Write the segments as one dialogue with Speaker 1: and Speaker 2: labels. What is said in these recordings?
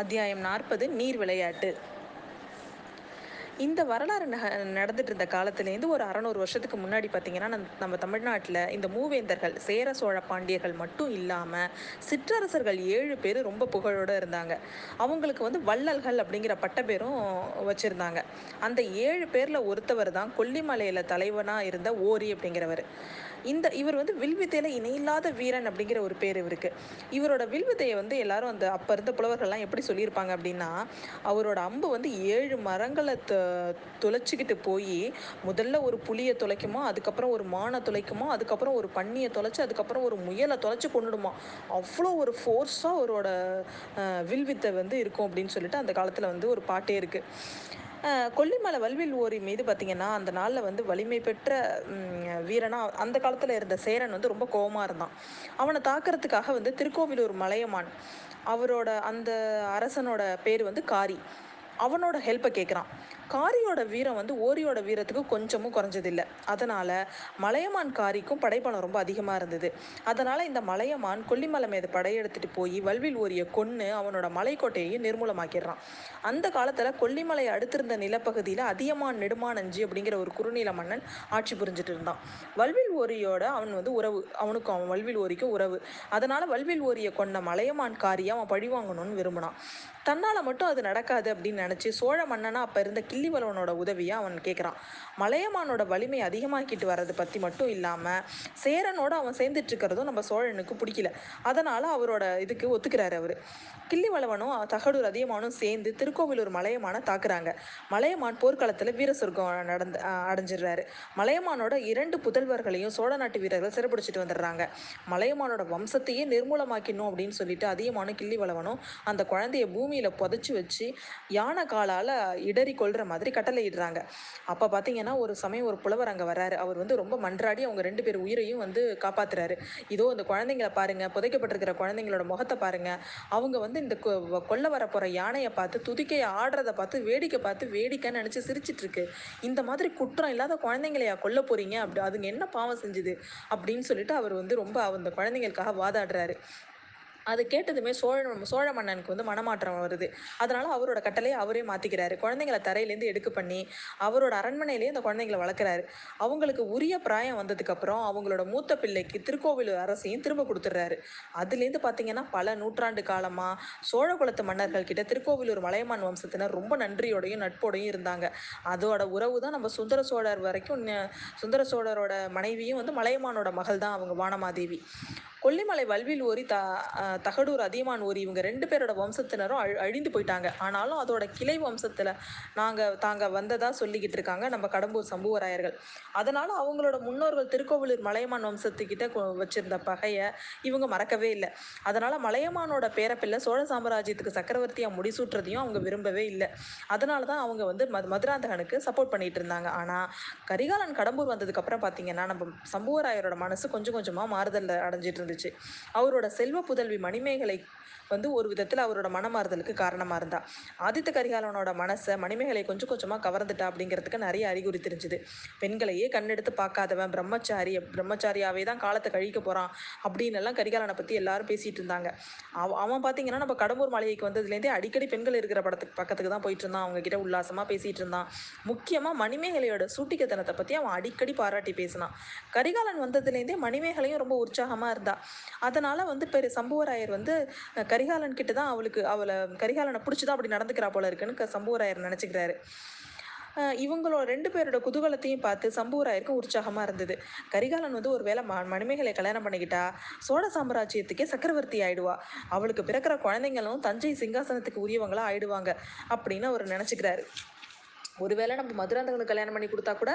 Speaker 1: அத்தியாயம் நாற்பது நீர் விளையாட்டு. இந்த வரலாறு நடந்துட்டு இருந்த காலத்துலேருந்து ஒரு அறநூறு வருஷத்துக்கு முன்னாடி பார்த்தீங்கன்னா நம்ம தமிழ்நாட்டில் இந்த மூவேந்தர்கள் சேர சோழ பாண்டியர்கள் மட்டும் இல்லாமல் சிற்றரசர்கள் ஏழு பேர் ரொம்ப புகழோடு இருந்தாங்க. அவங்களுக்கு வந்து வள்ளல்கள் அப்படிங்கிற பட்டப்பேரும் வச்சுருந்தாங்க. அந்த ஏழு பேரில் ஒருத்தவர் தான் கொல்லிமலையில் தலைவனாக இருந்த ஓரி அப்படிங்கிறவர். இந்த இவர் வந்து வில்வித்தையில் இணையில்லாத வீரன் அப்படிங்கிற ஒரு பேர் இவருக்கு. இவரோட வில்வித்தையை வந்து எல்லாரும் அந்த அப்போ இருந்த புலவர்கள்லாம் எப்படி சொல்லியிருப்பாங்க அப்படின்னா அவரோட அம்பு வந்து ஏழு மரங்களை துளைச்சிக்கிட்டு போய் முதல்ல ஒரு புளியை துளைக்குமா அதுக்கப்புறம் ஒரு மானை துளைக்குமா அதுக்கப்புறம் ஒரு பன்னியை தொலைச்சி அதுக்கப்புறம் ஒரு முயலை தொலைச்சி கொண்டுடுமா. அவ்வளோ ஒரு ஃபோர்ஸாக அவரோட வில்வித்தை வந்து இருக்கும் அப்படின்னு சொல்லிட்டு அந்த காலத்தில் வந்து ஒரு பாட்டே இருக்குது கொல்லிமலை வல்வில் ஓரி மீது பார்த்திங்கன்னா அந்த நாளில் வந்து வலிமை பெற்ற வீரனாக அந்த காலத்தில் இருந்த சேரன் வந்து ரொம்ப கோபமாக இருந்தான். அவனை தாக்கிறதுக்காக வந்து திருக்கோவிலூர் மலையமான் அவரோட அந்த அரசனோட பேர் வந்து காரி. அவனோட ஹெல்ப்பை கேட்குறான் காரியோட வீரம் வந்து ஓரியோட வீரத்துக்கு கொஞ்சமும் குறைஞ்சதில்லை. அதனால் மலையமான் காரிக்கும் படைப்பலம் ரொம்ப அதிகமாக இருந்தது. அதனால் இந்த மலையமான் கொல்லிமலை மீது படையெடுத்துட்டு போய் வல்வில் ஓரியை கொன்று அவனோட மலைக்கோட்டையையும் நிர்மூலமாக்கிடுறான். அந்த காலத்தில் கொல்லிமலை அடுத்திருந்த நிலப்பகுதியில் அதியமான் நெடுமானஞ்சி அப்படிங்கிற ஒரு குறுநில மன்னன் ஆட்சி புரிஞ்சுட்டு இருந்தான். வல்வில் ஓரியோட அவன் வந்து உறவு அவனுக்கும் அவன் வல்வில் ஓரிக்கும் உறவு. அதனால் வல்வில் ஓரியை கொண்ட மலையமான் காரியை அவன் பழிவாங்கணும்னு விரும்பினான். தன்னால் மட்டும் அது நடக்காது அப்படின்னு நினச்சி சோழ மன்னனாக அப்போ இருந்த கிள்ளிவளவனோட உதவியை அவன் கேட்குறான் மலையமானோட வலிமை அதிகமாக்கிட்டு வர்றது பற்றி மட்டும் இல்லாமல் சேரனோட அவன் சேர்ந்துட்டு இருக்கிறதும் நம்ம சோழனுக்கு பிடிக்கல. அதனால் அவரோட இதுக்கு ஒத்துக்கிறாரு அவர். கிள்ளிவளவனும் தகடூர் அதியமானும் சேர்ந்து திருக்கோவிலூர் மலையமான தாக்குறாங்க. மலையமான் போர்க்களத்தில் வீர சொர்க்கம் நடந்து அடைஞ்சிடுறாரு. மலையமானோட இரண்டு புதல்வர்களையும் சோழ நாட்டு வீரர்கள் சிறப்பிடிச்சிட்டு வந்துடுறாங்க. மலையமானோட வம்சத்தையே நிர்மூலமாக்கணும் அப்படின்னு சொல்லிட்டு அதியமானும் கிள்ளிவளவனும் அந்த குழந்தைய பூமியில் புதைச்சி வச்சு யானை காலால் இடறி கொள்கிற மாதிரி கட்டளையிடுறாங்க. அப்போ பார்த்தீங்கன்னா ஒரு சமயம் ஒரு புலவர் அங்கே வர்றாரு. அவர் வந்து ரொம்ப மன்றாடி அவங்க ரெண்டு பேர் உயிரையும் வந்து காப்பாத்துறாரு. இதோ இந்த குழந்தைங்களை பாருங்க புதைக்கப்பட்டிருக்கிற குழந்தைங்களோட முகத்தை பாருங்க. அவங்க வந்து இந்த கொல்ல வர போகிற யானையை பார்த்து துதிக்கையை ஆடுறதை பார்த்து வேடிக்கை பார்த்து வேடிக்கைன்னு நினச்சி சிரிச்சிட்டு இருக்கு இந்த மாதிரி குற்றம் இல்லாத குழந்தைங்களையா கொல்ல போறீங்க? அப்படி அதுங்க என்ன பாவம் செஞ்சுது? அப்படின்னு சொல்லிட்டு அவர் வந்து ரொம்ப அந்த குழந்தைங்களுக்காக வாதாடுறாரு. அது கேட்டதுமே சோழ சோழ மன்னனுக்கு வந்து மனமாற்றம் வருது. அதனால் அவரோட கட்டளையை அவரே மாற்றிக்கிறாரு குழந்தைங்கள தரையிலேருந்து எடுக்க பண்ணி அவரோட அரண்மனையிலேயே அந்த குழந்தைங்கள வளர்க்குறாரு. அவங்களுக்கு உரிய பிராயம் வந்ததுக்கப்புறம் அவங்களோட மூத்த பிள்ளைக்கு திருக்கோவிலூர் அரசையும் திரும்ப கொடுத்துட்றாரு. அதுலேருந்து பார்த்தீங்கன்னா பல நூற்றாண்டு காலமாக சோழ குலத்து மன்னர்கள் கிட்ட திருக்கோவிலூர் மலையமான் வம்சத்தினர் ரொம்ப நன்றியோடையும் நட்போடையும் இருந்தாங்க. அதோட உறவு தான் நம்ம சுந்தர சோழர் வரைக்கும் சுந்தர சோழரோட மனைவியும் வந்து மலையமானோட மகள் தான் அவங்க வானமாதேவி. கொல்லிமலை வல்வில் ஓரி தா தகடூர் அதியமான் ஊர் இவங்க ரெண்டு பேரோட வம்சத்தினரும் அழி அழிந்து போயிட்டாங்க. ஆனாலும் அதோட கிளை வம்சத்தில் நாங்கள் தாங்க வந்ததாக சொல்லிக்கிட்டு இருக்காங்க நம்ம கடம்பூர் சம்புவராயர்கள். அதனால் அவங்களோட முன்னோர்கள் திருக்கோவிலூர் மலையமான் வம்சத்துக்கிட்ட வச்சிருந்த பகையை இவங்க மறக்கவே இல்லை. அதனால் மலையமானோட பேரப்பிள்ளை சோழ சாம்ராஜ்யத்துக்கு சக்கரவர்த்தியாக முடிசூட்டுறதையும் அவங்க விரும்பவே இல்லை. அதனால தான் அவங்க வந்து மது மதுராந்தகனுக்கு சப்போர்ட் பண்ணிட்டு இருந்தாங்க. ஆனால் கரிகாலன் கடம்பூர் வந்ததுக்கப்புறம் பார்த்தீங்கன்னா நம்ம சம்புவராயரோட மனசு கொஞ்சம் கொஞ்சமாக மாறுதல் அடைஞ்சிட்டு இருந்துச்சு. அவரோட செல்வ புதல்வி மணிமேகலை வந்து ஒரு விதத்தில் அவரோட மனமாறுதலுக்கு காரணமாக இருந்தா. ஆதித்த கரிகாலனோட மனசை மணிமேகலை கொஞ்சம் கொஞ்சமாக கவர்ந்துட்டா அப்படிங்கிறதுக்கு நிறைய அறிகுறி தெரிஞ்சுது. பெண்களையே கண்ணெடுத்து பார்க்காதவன் பிரம்மச்சாரி பிரம்மச்சாரியாவே தான் காலத்தை கழிக்க போகிறான் அப்படின்னு எல்லாம் கரிகாலனை பற்றி எல்லாரும் பேசிகிட்டு இருந்தாங்க. அவன் பார்த்தீங்கன்னா நம்ம கடம்பூர் மாளிகைக்கு வந்ததுலேருந்தே அடிக்கடி பெண்கள் இருக்கிற படத்துக்கு பக்கத்துக்கு தான் போயிட்டு இருந்தான். அவங்க கிட்ட உல்லாசமாக பேசிகிட்டு இருந்தான். முக்கியமாக மணிமேகலையோட சூட்டிக்கத்தனத்தை பற்றி அவன் அடிக்கடி பாராட்டி பேசினான். கரிகாலன் வந்ததுலேருந்தே மணிமேகலையும் ரொம்ப உற்சாகமாக இருந்தா. அதனால் வந்து பெரு சம்புவராயர் வந்து கரிகாலன் கிட்ட தான் அவளுக்கு அவளை கரிகாலனை பிடிச்சி தான் அப்படி நடந்துக்கிறா போல இருக்குன்னு சம்புவராயர் நினச்சிக்கிறாரு. இவங்களோட ரெண்டு பேரோட குதூகலத்தையும் பார்த்து சம்புவராயருக்கும் உற்சாகமாக இருந்தது. கரிகாலன் வந்து ஒரு வேளை ம மணிமேகலை கல்யாணம் பண்ணிக்கிட்டா சோழ சாம்ராஜ்யத்துக்கே சக்கரவர்த்தி ஆயிடுவா. அவளுக்கு பிறக்கிற குழந்தைங்களும் தஞ்சை சிங்காசனத்துக்கு உரியவங்களா ஆயிடுவாங்க அப்படின்னு அவர் நினச்சிக்கிறாரு. ஒருவேளை நம்ம மதுராந்தகனுக்கு கல்யாணம் பண்ணி கொடுத்தா கூட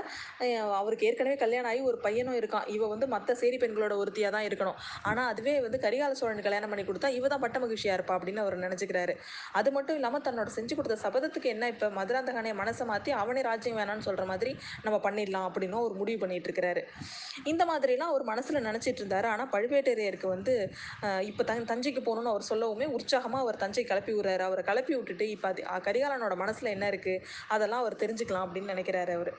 Speaker 1: அவருக்கு ஏற்கனவே கல்யாணம் ஆகி ஒரு பையனும் இருக்கான். இவ வந்து மற்ற சேரி பெண்களோட ஒருத்தியாக தான் இருக்கணும். ஆனால் அதுவே வந்து கரிகால சோழன் கல்யாணம் பண்ணி கொடுத்தா இவ தான் பட்ட மகிழ்ச்சியாக இருப்பா அப்படின்னு அவர் நினச்சிக்கிறாரு. அது மட்டும் இல்லாமல் தன்னோட செஞ்சு கொடுத்த சபதத்துக்கு என்ன இப்போ மதுராந்தகனை மனசை மாற்றி அவனே ராஜ்யம் வேணான்னு சொல்கிற மாதிரி நம்ம பண்ணிடலாம் அப்படின்னு ஒரு முடிவு பண்ணிட்டு இருக்கிறாரு. இந்த மாதிரிலாம் அவர் மனசில் நினச்சிட்டு இருந்தாரு. ஆனால் பழுவேட்டரையருக்கு வந்து இப்போ தன் தஞ்சைக்கு போகணுன்னு அவர் சொல்லவுமே உற்சாகமாக அவர் தஞ்சை கிளப்பி விடுறாரு. அவரை கிளப்பி விட்டுட்டு இப்போ அது கரிகாலனோட மனசில் என்ன இருக்குது அதெல்லாம் அவர் தெரிஞ்சுக்கலாம் அப்படின்னு நினைக்கிறாரு அவர்.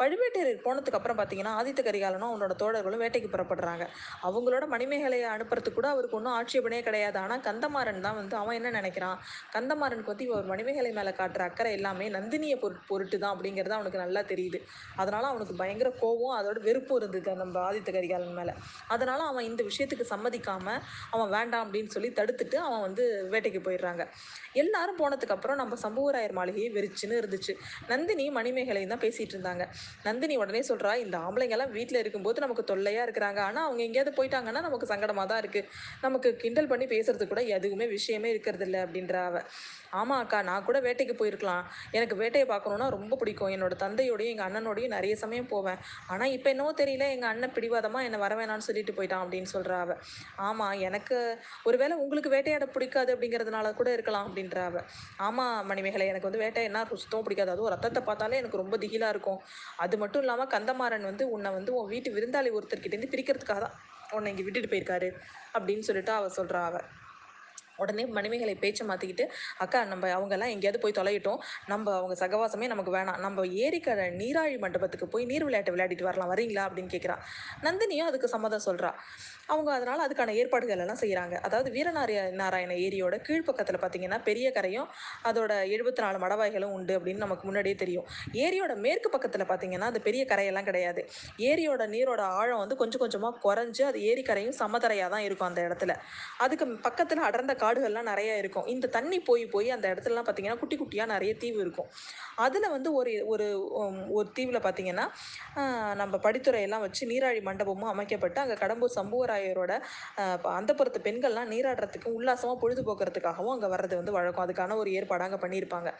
Speaker 1: பழுவேட்டரையர் போனதுக்கு அப்புறம் பார்த்தீங்கன்னா ஆதித்த கரிகாலனும் அவனோட தோழர்களும் வேட்டைக்கு புறப்படுறாங்க. அவங்களோட மணிமேகலையை அனுப்புறதுக்கு கூட அவருக்கு ஒன்றும் ஆட்சேபனே கிடையாது. ஆனால் கந்தமாறன் தான் வந்து அவன் என்ன நினைக்கிறான்? கந்தமாறனுக்கு வந்து இவர் மணிமேகலை மேலே காட்டுற அக்கறை எல்லாமே நந்தினியை பொருட் பொருட்டு தான் அப்படிங்கிறது அவனுக்கு நல்லா தெரியுது. அதனால அவனுக்கு பயங்கர கோவம் அதோட வெறுப்பும் இருந்தது நம்ம ஆதித்த கரிகாலன் மேலே. அதனால அவன் இந்த விஷயத்துக்கு சம்மதிக்காம அவன் வேண்டாம் அப்படின்னு சொல்லி தடுத்துட்டு அவன் வந்து வேட்டைக்கு போயிடுறாங்க. எல்லாரும் போனதுக்கு அப்புறம் நம்ம சம்புவராயர் மாளிகையை வெறிச்சுன்னு இருந்துச்சு. நந்தினி மணிமேகலையும் தான் பேசிட்டு இருந்தாங்க. நந்தினி உடனே சொல்றா இந்த ஆம்பளைங்கெல்லாம் வீட்டில் இருக்கும்போது நமக்கு தொல்லையா இருக்கிறாங்க. ஆனால் அவங்க எங்கேயாவது போயிட்டாங்கன்னா நமக்கு சங்கடமாக தான் இருக்கு. நமக்கு கிண்டல் பண்ணி பேசுறது கூட எதுவுமே விஷயமே இருக்கிறது இல்லை அப்படின்ற அவ. ஆமாம் அக்கா நான் கூட வேட்டைக்கு போயிருக்கலாம். எனக்கு வேட்டையை பார்க்கணுன்னா ரொம்ப பிடிக்கும். என்னோட தந்தையோடையும் எங்கள் அண்ணனோடையும் நிறைய சமயம் போவேன். ஆனால் இப்போ என்னவோ தெரியல எங்கள் அண்ணன் பிடிவாதமாக என்னை வர வேணாம்னு சொல்லிட்டு போயிட்டான் அப்படின்னு சொல்கிறா அவ. ஆமாம் எனக்கு ஒருவேளை உங்களுக்கு வேட்டையாட பிடிக்காது அப்படிங்கிறதுனால கூட இருக்கலாம் அப்படின்ற அவ. ஆமாம் மணிமேகலை எனக்கு வந்து வேட்டைன்னா சுத்தம் பிடிக்காது. அதுவும் ரத்தத்தை பார்த்தாலே எனக்கு ரொம்ப திகிலாக இருக்கும். அது மட்டும் இல்லாமல் கந்தமாறன் வந்து உன்னை வந்து உன் வீட்டு விருந்தாளி ஒருத்தர்கிட்டேருந்து பிரிக்கிறதுக்காக தான் உன்னை இங்கே விட்டுட்டு போயிருக்காரு அப்படின்னு சொல்லிட்டு அவ சொல்கிறா அவ. உடனே மணிமேகலை பேச்சை மாற்றிக்கிட்டு அக்கா நம்ம அவங்கெல்லாம் எங்கேயாவது போய் தொலையிட்டோம். நம்ம அவங்க சகவாசமே நமக்கு வேணாம். நம்ம ஏரிக்கரை நீராழி மண்டபத்துக்கு போய் நீர் விளையாட்டு விளையாடிட்டு வரலாம். வரீங்களா? அப்படின்னு கேட்குறா நந்தினியும் அதுக்கு சம்மதம் சொல்கிறா அவங்க அதனால் அதுக்கான ஏற்பாடுகள் எல்லாம் செய்கிறாங்க அதாவது வீரநாரிய நாராயண ஏரியோட கீழ்ப்பக்கத்தில் பார்த்தீங்கன்னா பெரிய கரையும் அதோட எழுபத்தி நாலு மடவாய்களும் உண்டு அப்படின்னு நமக்கு முன்னாடியே தெரியும். ஏரியோட மேற்கு பக்கத்தில் பார்த்தீங்கன்னா அது பெரிய கரையெல்லாம் கிடையாது. ஏரியோட நீரோட ஆழம் வந்து கொஞ்சம் கொஞ்சமாக குறைஞ்சு அது ஏரிக்கரையும் சமதரையாக தான் இருக்கும் அந்த இடத்துல. அதுக்கு பக்கத்தில் அடர்ந்த காடுகள்லாம் நிறைய இருக்கும். இந்த தண்ணி போய் போய் அந்த இடத்துலலாம் பார்த்தீங்கன்னா குட்டி குட்டியாக நிறைய தீவு இருக்கும். அதில் வந்து ஒரு ஒரு ஒரு தீவில் பார்த்தீங்கன்னா நம்ம படித்துறையெல்லாம் வச்சு நீராழி மண்டபமும் அமைக்கப்பட்டு அங்கே கடம்பூர் சம்புவராயரோட அந்தப்புறத்து பெண்கள்லாம் நீராடுறதுக்கு உல்லாசமாக பொழுதுபோக்குறதுக்காகவும் அங்கே வர்றது வந்து வழக்கம். அதுக்கான ஒரு ஏற்பாடு அங்கே பண்ணியிருப்பாங்க.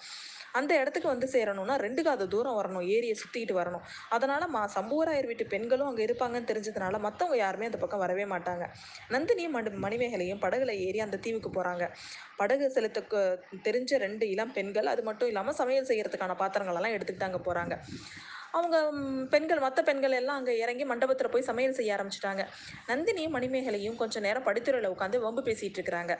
Speaker 1: அந்த இடத்துக்கு வந்து சேரணும்னா ரெண்டு காத தூரம் வரணும். ஏரியை சுற்றிக்கிட்டு வரணும். அதனால் மா சம்புவராயர் வீட்டு பெண்களும் அங்கே இருப்பாங்கன்னு தெரிஞ்சதுனால மற்றவங்க யாருமே அந்த பக்கம் வரவே மாட்டாங்க. நந்தினியும் மணி மணிமேகலையும் படகுல ஏறி அந்த தீவுக்கு போகிறாங்க படகு செலுத்த தெரிஞ்ச ரெண்டு இளம் பெண்கள் அது மட்டும் இல்லாமல் சமையல் செய்கிறதுக்கான பாத்திரங்களெல்லாம் எடுத்துக்கிட்டு அங்கே போகிறாங்க அவங்க பெண்கள் மற்ற பெண்கள் எல்லாம் அங்கே இறங்கி மண்டபத்தில் போய் சமையல் செய்ய ஆரம்பிச்சிட்டாங்க. நந்தினியும் மணிமேகலையும் கொஞ்சம் நேரம் படித்துறையில் உட்காந்து வம்பு பேசிகிட்டு இருக்கிறாங்க.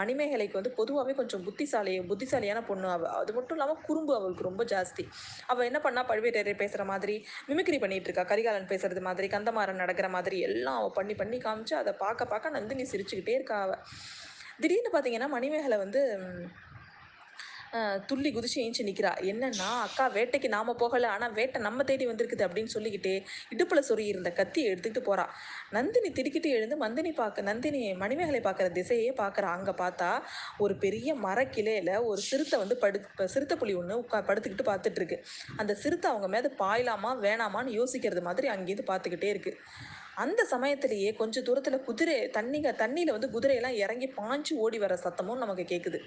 Speaker 1: மணிமேகலைக்கு வந்து பொதுவாகவே கொஞ்சம் புத்திசாலி புத்திசாலியான பொண்ணு அவள் அது மட்டும் இல்லாமல் குறும்பு அவளுக்கு ரொம்ப ஜாஸ்தி. அவள் என்ன பண்ணா பழுவேட்டரையர் பேசுகிற மாதிரி மிமிக்ரி பண்ணிட்டு இருக்கா கரிகாலன் பேசுறது மாதிரி கந்தமாறன் நடக்கிற மாதிரி எல்லாம் அவள் பண்ணி பண்ணி காமிச்சு அதை பார்க்க பார்க்க நந்தினி சிரிச்சுக்கிட்டே இருக்கா அவள் திடீர்னு பார்த்தீங்கன்னா மணிமேகலை வந்து துள்ளி குதிச்சு ஏஞ்சி நிற்கிறா என்னன்னா அக்கா வேட்டைக்கு நாம போகலை ஆனால் வேட்டை நம்ம தேடி வந்திருக்குது அப்படின்னு சொல்லிக்கிட்டே இடுப்பில் சொறி இருந்த கத்தியை எடுத்துக்கிட்டு போறா. நந்தினி திடுக்கிட்டு எழுந்து மந்தினி பார்க்க நந்தினி மணிமேகலை பார்க்குற திசையே பார்க்குறா அங்கே பார்த்தா ஒரு பெரிய மரக்கிளையில ஒரு சிறுத்தை வந்து படு சிறுத்தை புலி ஒன்று உட்கா படுத்துக்கிட்டு பார்த்துட்டு இருக்கு. அந்த சிறுத்தை அவங்க மேலே பாயலாமா வேணாமான்னு யோசிக்கிறது மாதிரி அங்கேருந்து பார்த்துக்கிட்டே இருக்கு. அந்த சமயத்திலேயே கொஞ்சம் தூரத்தில் குதிரை தண்ணிங்க தண்ணியில் வந்து குதிரையெல்லாம் இறங்கி பாஞ்சு ஓடி வர சத்தமும் நமக்கு கேட்குது